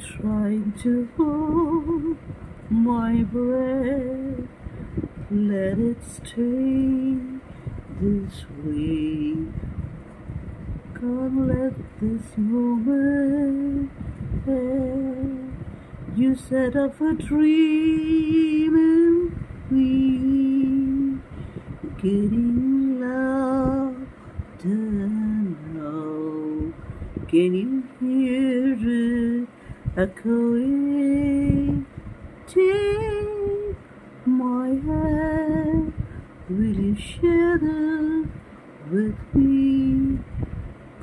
trying to hold my breath. Let it stay this way. Can't let this moment end. You set up a dream and we getting louder now. Can you hear it echoing? Take my hand, will you share it with me?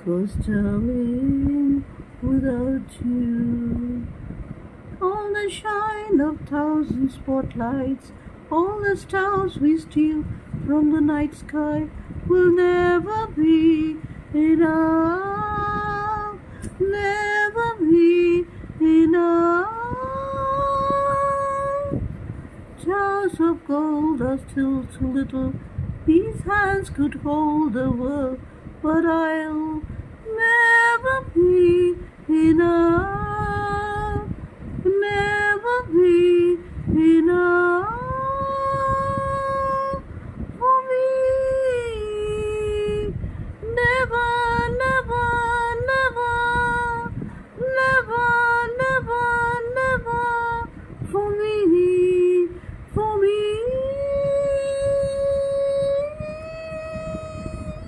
Cause darling, without you, all the shine of thousand spotlights, all the stars we steal from the night sky will never be enough, never be enough. Jars of gold are still too little, these hands could hold the world, but I'll never be.